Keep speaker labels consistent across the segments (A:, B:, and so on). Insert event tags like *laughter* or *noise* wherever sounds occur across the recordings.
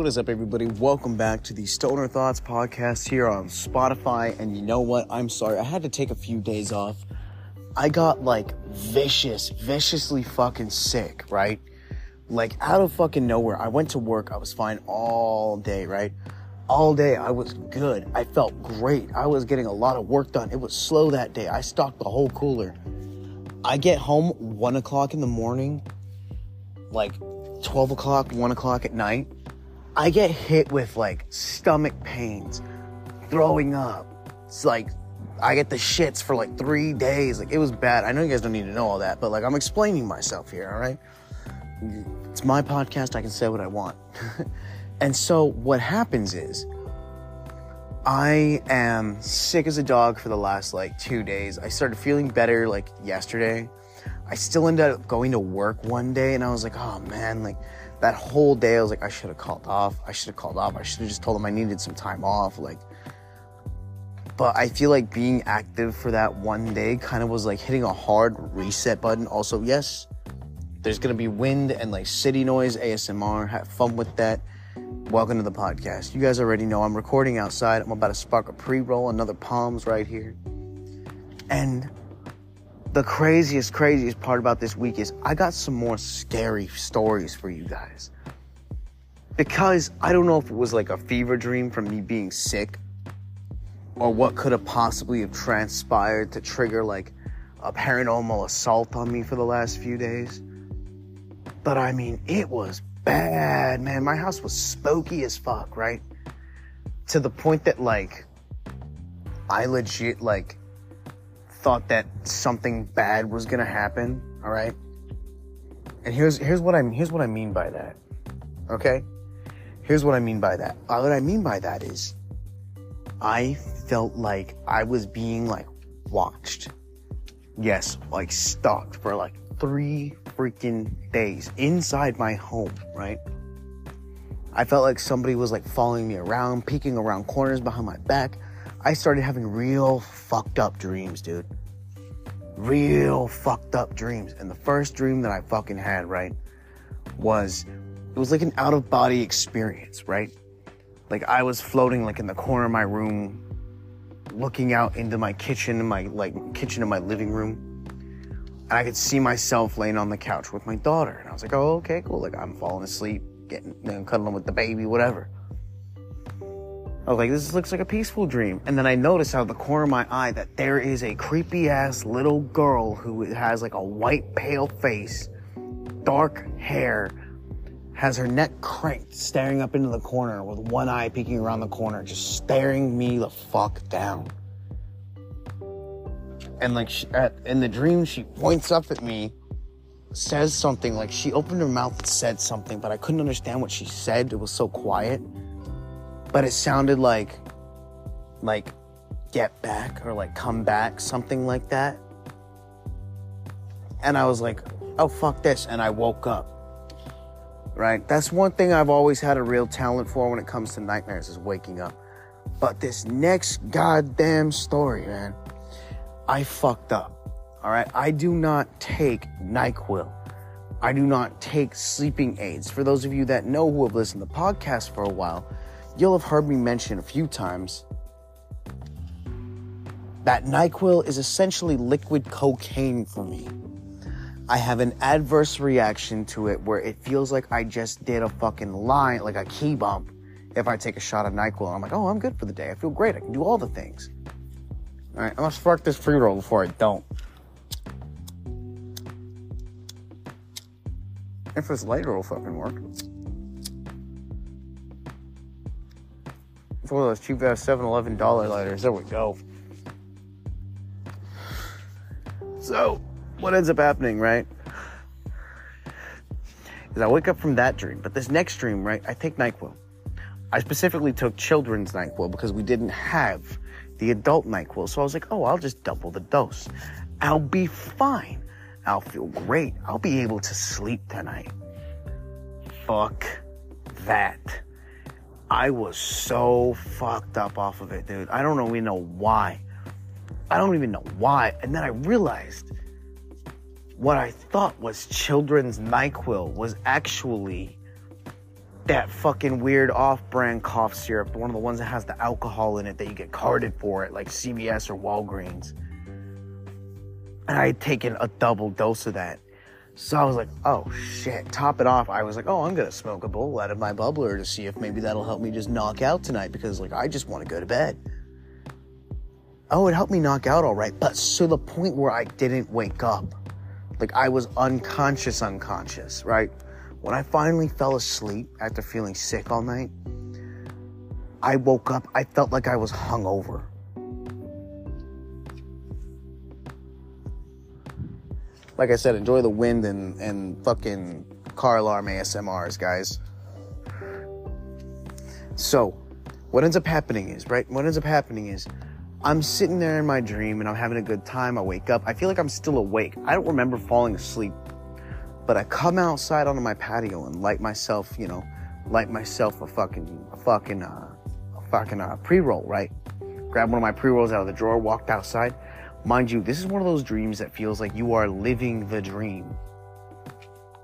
A: What is up, everybody? Welcome back to the Stoner Thoughts podcast here on Spotify. And you know what? I'm sorry. I had to take a few days off. I got like vicious, viciously fucking sick, right? Like out of fucking nowhere. I went to work. I was fine all day, right? All day. I was good. I felt great. I was getting a lot of work done. It was slow that day. I stocked the whole cooler. I get home one o'clock in the morning, like 12 o'clock, 1 o'clock at night, I get hit with like stomach pains, throwing up. It's like I get the shits for like three days. Like it was bad. I know you guys don't need to know all that, but like I'm explaining myself here, all right? It's my podcast. I can say what I want. *laughs* and so what happens is I am sick as a dog for the last like two days. I started feeling better like yesterday. I still ended up going to work one day and I was like, oh man, like that whole day I was like, I should have called off. I should have called off. I should have just told them I needed some time off. Like, but I feel like being active for that one day kind of was like hitting a hard reset button. Also, yes, there's gonna be wind and like city noise, ASMR. Have fun with that. Welcome to the podcast. You guys already know I'm recording outside. I'm about to spark a pre roll, another palms right here. And the craziest, craziest part about this week is I got some more scary stories for you guys. Because I don't know if it was like a fever dream from me being sick or what could have possibly have transpired to trigger like a paranormal assault on me for the last few days. But I mean, it was bad, man. My house was spooky as fuck, right? To the point that like I legit like thought that something bad was gonna happen. All right. And here's here's what I here's what I mean by that. Okay. Here's what I mean by that. Uh, what I mean by that is, I felt like I was being like watched. Yes, like stalked for like three freaking days inside my home. Right. I felt like somebody was like following me around, peeking around corners behind my back. I started having real fucked up dreams, dude. Real fucked up dreams. And the first dream that I fucking had, right, was it was like an out of body experience, right? Like I was floating like in the corner of my room, looking out into my kitchen and my like kitchen and my living room. And I could see myself laying on the couch with my daughter. And I was like, oh, okay, cool. Like I'm falling asleep, getting, you know, cuddling with the baby, whatever. I was like, this looks like a peaceful dream. And then I noticed out of the corner of my eye that there is a creepy ass little girl who has like a white pale face, dark hair, has her neck cranked, staring up into the corner with one eye peeking around the corner, just staring me the fuck down. And like she, at, in the dream, she points up at me, says something like she opened her mouth and said something, but I couldn't understand what she said. It was so quiet but it sounded like like get back or like come back, something like that. And I was like, oh fuck this, and I woke up. Right? That's one thing I've always had a real talent for when it comes to nightmares is waking up. But this next goddamn story, man, I fucked up. All right? I do not take NyQuil. I do not take sleeping aids. For those of you that know who have listened to the podcast for a while, you'll have heard me mention a few times that NyQuil is essentially liquid cocaine for me. I have an adverse reaction to it where it feels like I just did a fucking line, like a key bump, if I take a shot of NyQuil. I'm like, oh, I'm good for the day. I feel great. I can do all the things. All right, I must fuck this pre roll before I don't. If this later will fucking work. It's one of those cheap ass 7 Eleven dollar lighters. There we go. So, what ends up happening, right? Is I wake up from that dream, but this next dream, right? I take NyQuil. I specifically took children's NyQuil because we didn't have the adult NyQuil. So I was like, oh, I'll just double the dose. I'll be fine. I'll feel great. I'll be able to sleep tonight. Fuck that. I was so fucked up off of it, dude. I don't even know why. I don't even know why. And then I realized what I thought was children's NyQuil was actually that fucking weird off-brand cough syrup, one of the ones that has the alcohol in it that you get carded for at like CVS or Walgreens. And I had taken a double dose of that. So I was like, oh shit, top it off. I was like, oh, I'm gonna smoke a bowl out of my bubbler to see if maybe that'll help me just knock out tonight because like I just want to go to bed. Oh, it helped me knock out all right, but to the point where I didn't wake up. Like I was unconscious, unconscious, right? When I finally fell asleep after feeling sick all night, I woke up, I felt like I was hungover. Like I said, enjoy the wind and, and fucking car alarm ASMRs, guys. So, what ends up happening is, right? What ends up happening is, I'm sitting there in my dream and I'm having a good time. I wake up. I feel like I'm still awake. I don't remember falling asleep, but I come outside onto my patio and light myself, you know, light myself a fucking, a fucking, uh, a fucking uh, pre-roll, right? Grab one of my pre-rolls out of the drawer, walked outside. Mind you, this is one of those dreams that feels like you are living the dream.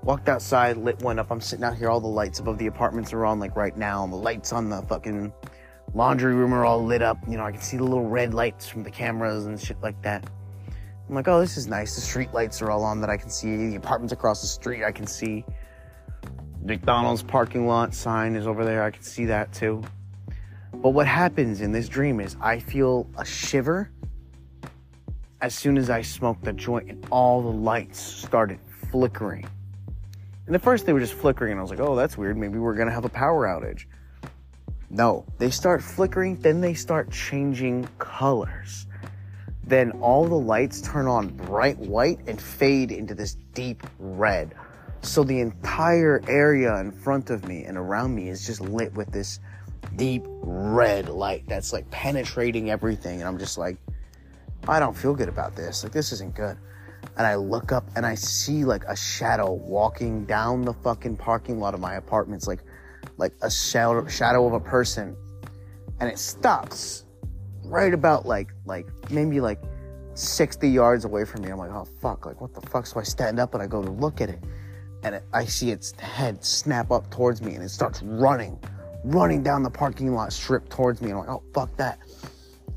A: Walked outside, lit one up. I'm sitting out here. All the lights above the apartments are on, like right now. And the lights on the fucking laundry room are all lit up. You know, I can see the little red lights from the cameras and shit like that. I'm like, oh, this is nice. The street lights are all on that I can see. The apartments across the street I can see. McDonald's parking lot sign is over there. I can see that too. But what happens in this dream is I feel a shiver as soon as I smoked the joint and all the lights started flickering. And at first they were just flickering and I was like, oh, that's weird. Maybe we're going to have a power outage. No, they start flickering, then they start changing colors. Then all the lights turn on bright white and fade into this deep red. So the entire area in front of me and around me is just lit with this deep red light that's like penetrating everything. And I'm just like, Oh, I don't feel good about this. Like, this isn't good. And I look up and I see like a shadow walking down the fucking parking lot of my apartments, like like a shadow, shadow of a person. And it stops right about like like maybe like 60 yards away from me. I'm like oh fuck. Like what the fuck? So i stand up and i go to look at it. And it, i see its head snap up towards me and it starts running running down the parking lot strip towards me. And i'm like oh fuck that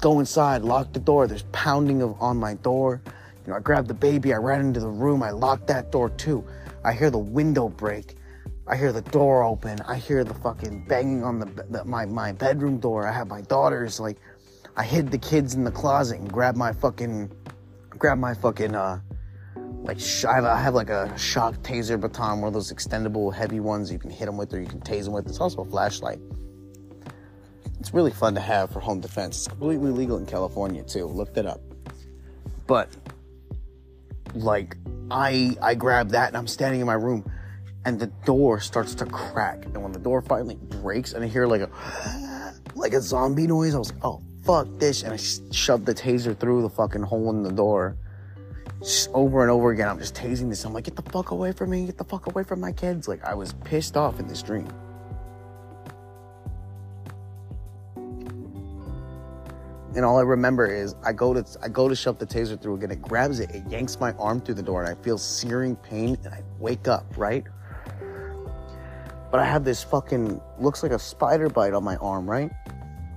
A: go inside lock the door there's pounding of, on my door you know i grab the baby i ran into the room i locked that door too i hear the window break I hear the door open. I hear the fucking banging on the, the, my my bedroom door. I have my daughters like I hid the kids in the closet and grab my fucking grab my fucking uh like sh- I, have, I have like a shock taser baton, one of those extendable heavy ones you can hit them with or you can tase them with. It's also a flashlight. It's really fun to have for home defense. It's completely legal in California too. Looked it up. But like I I grab that and I'm standing in my room and the door starts to crack. And when the door finally breaks, and I hear like a *gasps* like a zombie noise, I was like, "Oh fuck this!" And I shoved the taser through the fucking hole in the door. Just over and over again, I'm just tasing this. I'm like, "Get the fuck away from me! Get the fuck away from my kids!" Like I was pissed off in this dream. And all I remember is I go to I go to shove the taser through again. It grabs it, it yanks my arm through the door, and I feel searing pain, and I wake up right but I have this fucking looks like a spider bite on my arm, right?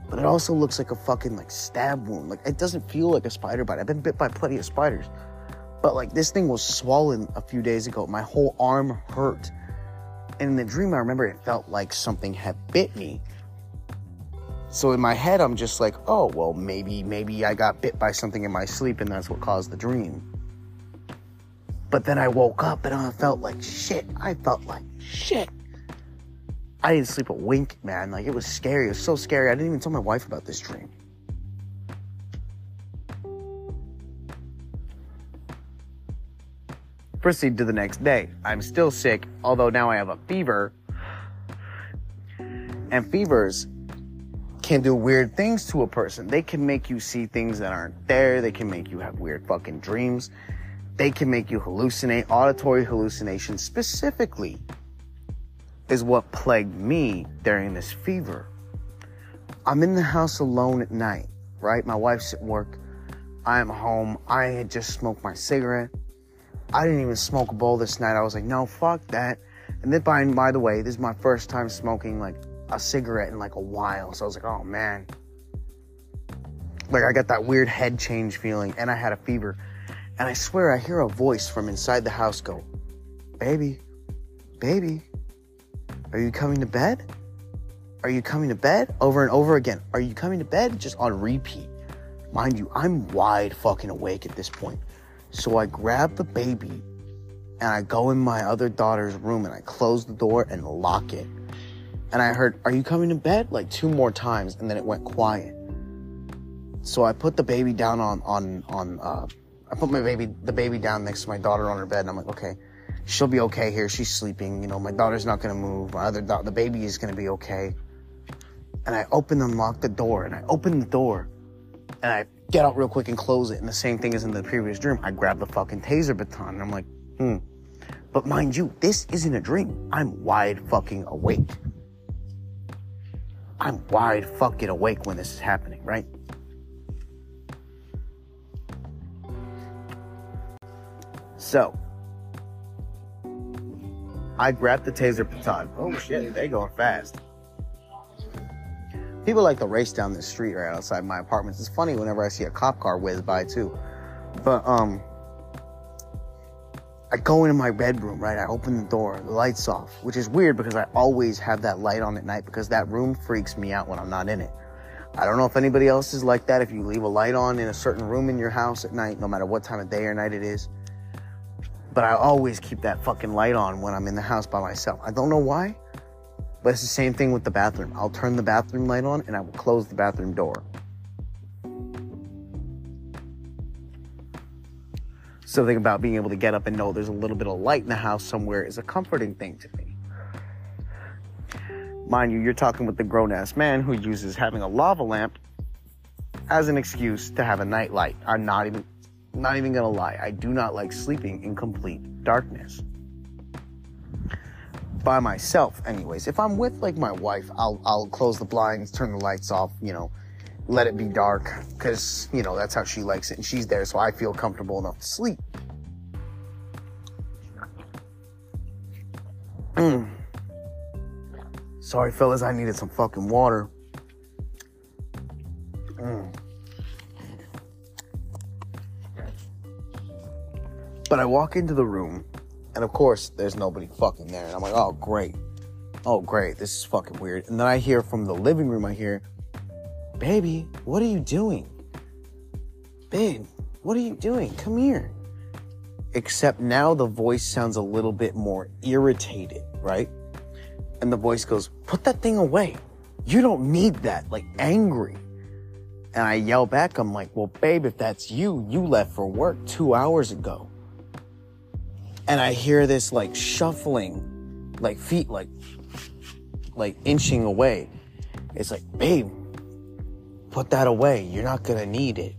A: But it also looks like a fucking like stab wound. Like it doesn't feel like a spider bite. I've been bit by plenty of spiders. But like this thing was swollen a few days ago. My whole arm hurt. And in the dream I remember it felt like something had bit me. So in my head I'm just like, "Oh, well maybe maybe I got bit by something in my sleep and that's what caused the dream." But then I woke up and I felt like shit. I felt like shit. I didn't sleep a wink, man. Like it was scary. It was so scary. I didn't even tell my wife about this dream. Proceed to the next day. I'm still sick, although now I have a fever. And fevers can do weird things to a person. They can make you see things that aren't there. They can make you have weird fucking dreams. They can make you hallucinate, auditory hallucinations specifically is what plagued me during this fever. I'm in the house alone at night, right? My wife's at work. I am home. I had just smoked my cigarette. I didn't even smoke a bowl this night. I was like, no, fuck that. And then by, by the way, this is my first time smoking like a cigarette in like a while. So I was like, oh man. Like I got that weird head change feeling and I had a fever. And I swear I hear a voice from inside the house go, Baby, baby, are you coming to bed? Are you coming to bed? Over and over again. Are you coming to bed? Just on repeat. Mind you, I'm wide fucking awake at this point. So I grab the baby and I go in my other daughter's room and I close the door and lock it. And I heard, Are you coming to bed? like two more times, and then it went quiet. So I put the baby down on, on, on, uh, I put my baby, the baby down next to my daughter on her bed, and I'm like, okay, she'll be okay here. She's sleeping. You know, my daughter's not gonna move. My other daughter, the baby is gonna be okay. And I open and lock the door, and I open the door, and I get out real quick and close it. And the same thing as in the previous dream. I grab the fucking taser baton, and I'm like, hmm. But mind you, this isn't a dream. I'm wide fucking awake. I'm wide fucking awake when this is happening, right? So, I grab the taser baton. Oh shit, they going fast. People like to race down the street right outside my apartments. It's funny whenever I see a cop car whiz by too. But um I go into my bedroom, right? I open the door, the light's off, which is weird because I always have that light on at night because that room freaks me out when I'm not in it. I don't know if anybody else is like that. If you leave a light on in a certain room in your house at night, no matter what time of day or night it is. But I always keep that fucking light on when I'm in the house by myself. I don't know why, but it's the same thing with the bathroom. I'll turn the bathroom light on and I will close the bathroom door. Something about being able to get up and know there's a little bit of light in the house somewhere is a comforting thing to me. Mind you, you're talking with the grown ass man who uses having a lava lamp as an excuse to have a night light. I'm not even not even gonna lie, I do not like sleeping in complete darkness. By myself, anyways. If I'm with like my wife, I'll I'll close the blinds, turn the lights off, you know, let it be dark because you know that's how she likes it and she's there so i feel comfortable enough to sleep. Mm. sorry fellas i needed some fucking water. Mm. but i walk into the room and of course there's nobody fucking there and i'm like oh great. Oh great. This is fucking weird. And then i hear from the living room i hear Baby, what are you doing? Babe, what are you doing? Come here. Except now the voice sounds a little bit more irritated, right? And the voice goes, Put that thing away. You don't need that. Like angry. And I yell back, I'm like, Well, babe, if that's you, you left for work two hours ago. And I hear this like shuffling, like feet, like, like inching away. It's like, babe, put that away. You're not gonna need it.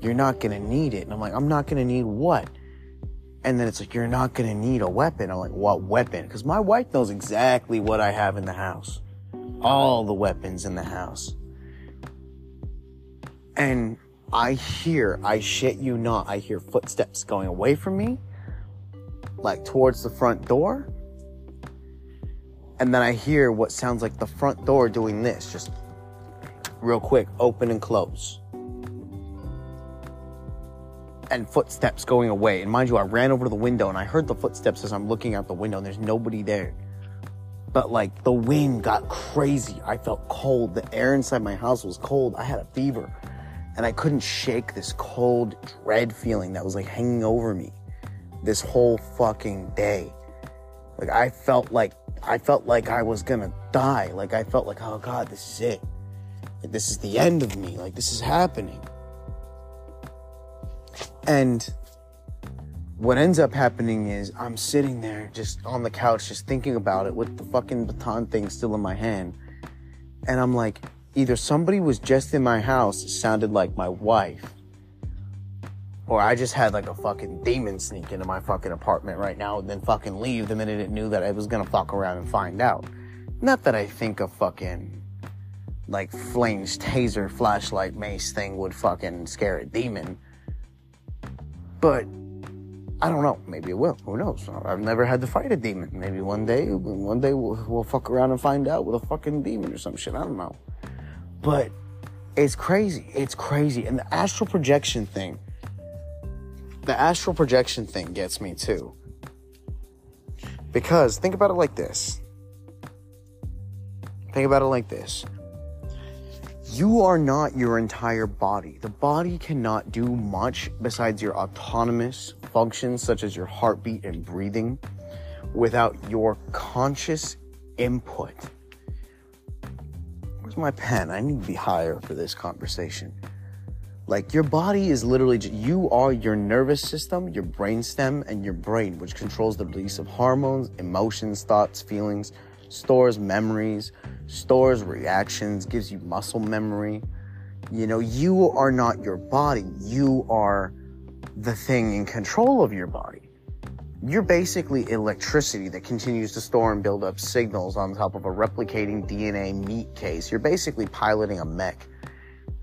A: You're not gonna need it. And I'm like, I'm not gonna need what? And then it's like, you're not gonna need a weapon. I'm like, what weapon? Because my wife knows exactly what I have in the house. All the weapons in the house. And I hear, I shit you not, I hear footsteps going away from me, like towards the front door. And then I hear what sounds like the front door doing this, just real quick, open and close. And footsteps going away. And mind you, I ran over to the window and I heard the footsteps as I'm looking out the window and there's nobody there. But like the wind got crazy. I felt cold. The air inside my house was cold. I had a fever and I couldn't shake this cold dread feeling that was like hanging over me this whole fucking day. Like I felt like I felt like I was gonna die. Like I felt like, oh God, this is it. Like, this is the end of me. Like, this is happening. And what ends up happening is I'm sitting there just on the couch, just thinking about it with the fucking baton thing still in my hand. And I'm like, either somebody was just in my house, sounded like my wife, or I just had like a fucking demon sneak into my fucking apartment right now and then fucking leave the minute it knew that I was gonna fuck around and find out. Not that I think a fucking like flames, taser, flashlight, mace thing would fucking scare a demon. But I don't know. Maybe it will. Who knows? I've never had to fight a demon. Maybe one day, one day we'll, we'll fuck around and find out with a fucking demon or some shit. I don't know. But it's crazy. It's crazy. And the astral projection thing, the astral projection thing gets me too. Because think about it like this. Think about it like this. You are not your entire body. The body cannot do much besides your autonomous functions, such as your heartbeat and breathing, without your conscious input. Where's my pen? I need to be higher for this conversation. Like your body is literally, you are your nervous system, your brainstem, and your brain, which controls the release of hormones, emotions, thoughts, feelings, stores memories, stores reactions, gives you muscle memory. You know, you are not your body. You are the thing in control of your body. You're basically electricity that continues to store and build up signals on top of a replicating DNA meat case. You're basically piloting a mech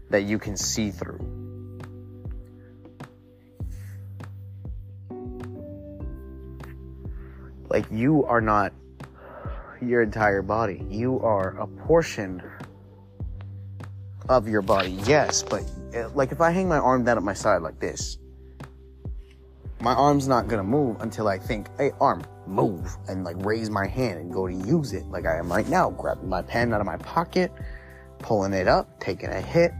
A: that you can see through. Like you are not your entire body. You are a portion of your body, yes, but uh, like if I hang my arm down at my side like this, my arm's not gonna move until I think, hey, arm, move, and like raise my hand and go to use it like I am right now, grabbing my pen out of my pocket, pulling it up, taking a hit.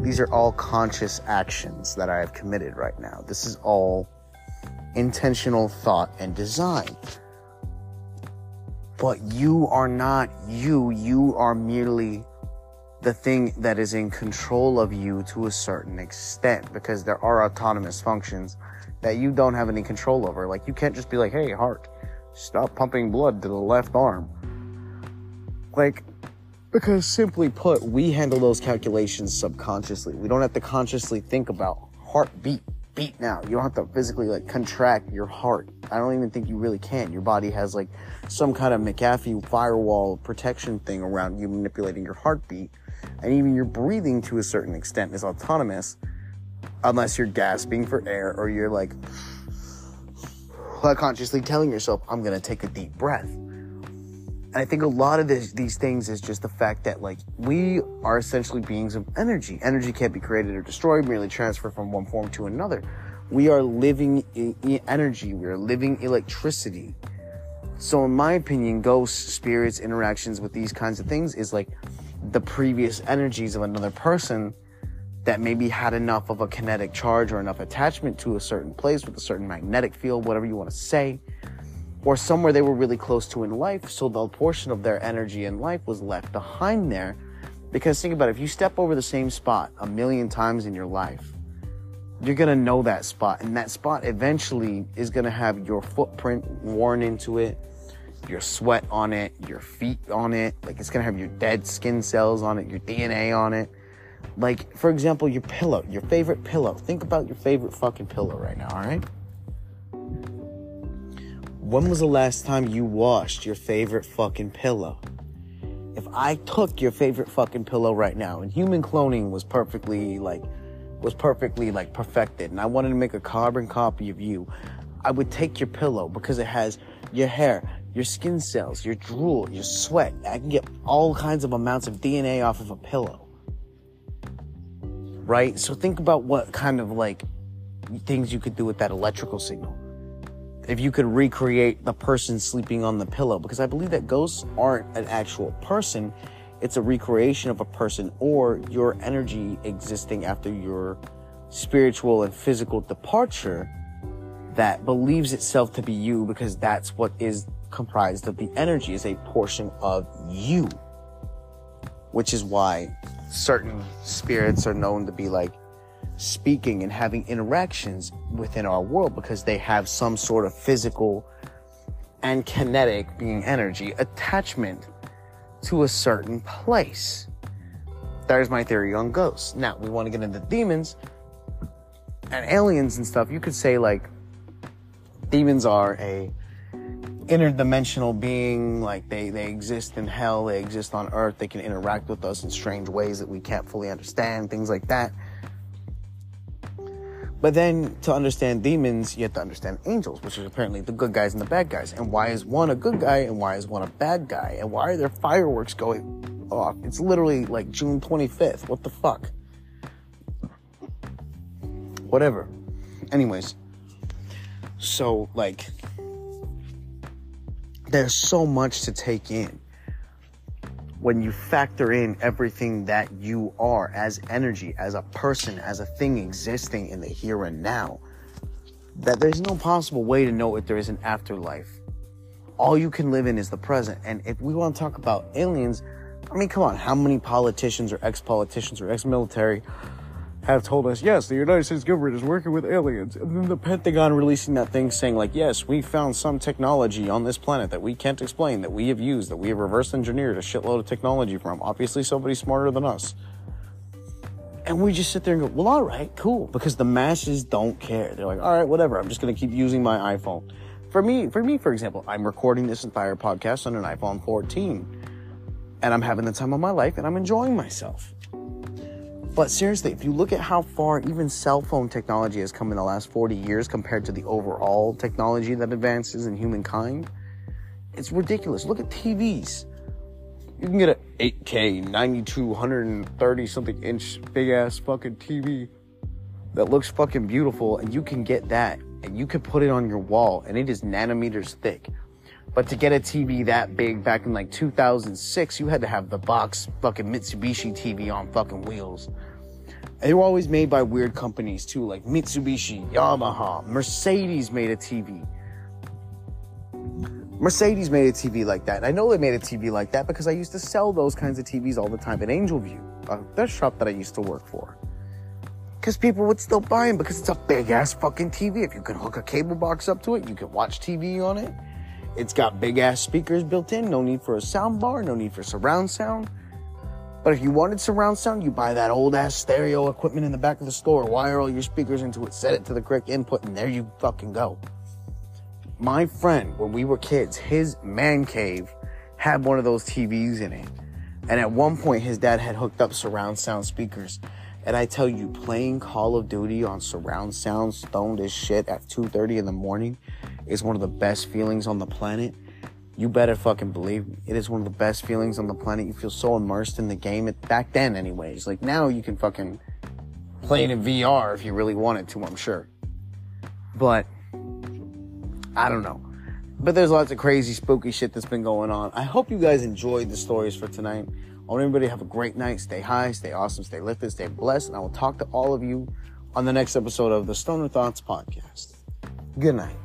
A: These are all conscious actions that I have committed right now. This is all intentional thought and design. But you are not you. You are merely the thing that is in control of you to a certain extent because there are autonomous functions that you don't have any control over. Like you can't just be like, hey, heart, stop pumping blood to the left arm. Like, because simply put, we handle those calculations subconsciously. We don't have to consciously think about heartbeat beat now. You don't have to physically like contract your heart. I don't even think you really can. Your body has like some kind of McAfee firewall protection thing around you manipulating your heartbeat. And even your breathing to a certain extent is autonomous unless you're gasping for air or you're like *sighs* consciously telling yourself, I'm going to take a deep breath. And I think a lot of this, these things is just the fact that like we are essentially beings of energy. Energy can't be created or destroyed, merely transferred from one form to another. We are living energy. We are living electricity. So in my opinion, ghosts, spirits, interactions with these kinds of things is like the previous energies of another person that maybe had enough of a kinetic charge or enough attachment to a certain place with a certain magnetic field, whatever you want to say or somewhere they were really close to in life. So the portion of their energy in life was left behind there. Because think about it, if you step over the same spot a million times in your life, you're gonna know that spot. And that spot eventually is gonna have your footprint worn into it, your sweat on it, your feet on it. Like it's gonna have your dead skin cells on it, your DNA on it. Like, for example, your pillow, your favorite pillow. Think about your favorite fucking pillow right now, alright? When was the last time you washed your favorite fucking pillow? If I took your favorite fucking pillow right now and human cloning was perfectly like was perfectly like perfected and I wanted to make a carbon copy of you, I would take your pillow because it has your hair, your skin cells, your drool, your sweat. I can get all kinds of amounts of DNA off of a pillow. Right? So think about what kind of like things you could do with that electrical signal if you could recreate the person sleeping on the pillow, because I believe that ghosts aren't an actual person, it's a recreation of a person or your energy existing after your spiritual and physical departure that believes itself to be you because that's what is comprised of the energy is a portion of you. Which is why certain spirits are known to be like speaking and having interactions within our world because they have some sort of physical and kinetic, being energy, attachment to a certain place. That is my theory on ghosts. Now, we want to get into demons and aliens and stuff. You could say, like, demons are a interdimensional being, like, they, they exist in hell, they exist on earth, they can interact with us in strange ways that we can't fully understand, things like that But then to understand demons, you have to understand angels, which is apparently the good guys and the bad guys. And why is one a good guy and why is one a bad guy? And why are there fireworks going off? It's literally like June 25th. What the fuck? Whatever. Anyways, so like, there's so much to take in when you factor in everything that you are as energy, as a person, as a thing existing in the here and now, that there's no possible way to know if there is an afterlife. All you can live in is the present. And if we want to talk about aliens, I mean, come on, how many politicians or ex politicians or ex military have told us, yes, the United States government is working with aliens. And then the Pentagon releasing that thing saying, like, yes, we found some technology on this planet that we can't explain, that we have used, that we have reverse engineered a shitload of technology from. Obviously, somebody smarter than us. And we just sit there and go, well, all right, cool. Because the masses don't care. They're like, all right, whatever. I'm just going to keep using my iPhone. For me, for me, for example, I'm recording this entire podcast on an iPhone 14 and I'm having the time of my life and I'm enjoying myself. But seriously, if you look at how far even cell phone technology has come in the last 40 years compared to the overall technology that advances in humankind, it's ridiculous. Look at TVs. You can get an 8K, 92, 130 something inch big ass fucking TV that looks fucking beautiful, and you can get that and you can put it on your wall, and it is nanometers thick. But to get a TV that big back in like 2006, you had to have the box fucking Mitsubishi TV on fucking wheels. They were always made by weird companies too, like Mitsubishi, Yamaha, Mercedes made a TV. Mercedes made a TV like that. I know they made a TV like that because I used to sell those kinds of TVs all the time at Angel View, uh, a shop that I used to work for. Because people would still buy them because it's a big ass fucking TV. If you can hook a cable box up to it, you can watch TV on it. It's got big ass speakers built in, no need for a sound bar, no need for surround sound. But if you wanted surround sound, you buy that old ass stereo equipment in the back of the store, wire all your speakers into it, set it to the correct input, and there you fucking go. My friend, when we were kids, his man cave had one of those TVs in it. And at one point, his dad had hooked up surround sound speakers. And I tell you, playing Call of Duty on surround sound, stoned as shit at 2.30 in the morning is one of the best feelings on the planet. You better fucking believe me. It is one of the best feelings on the planet. You feel so immersed in the game. It, back then, anyways. Like now, you can fucking play it in VR if you really wanted to. I'm sure. But I don't know. But there's lots of crazy, spooky shit that's been going on. I hope you guys enjoyed the stories for tonight. I want everybody to have a great night. Stay high, stay awesome, stay lifted, stay blessed. And I will talk to all of you on the next episode of the Stoner Thoughts Podcast. Good night.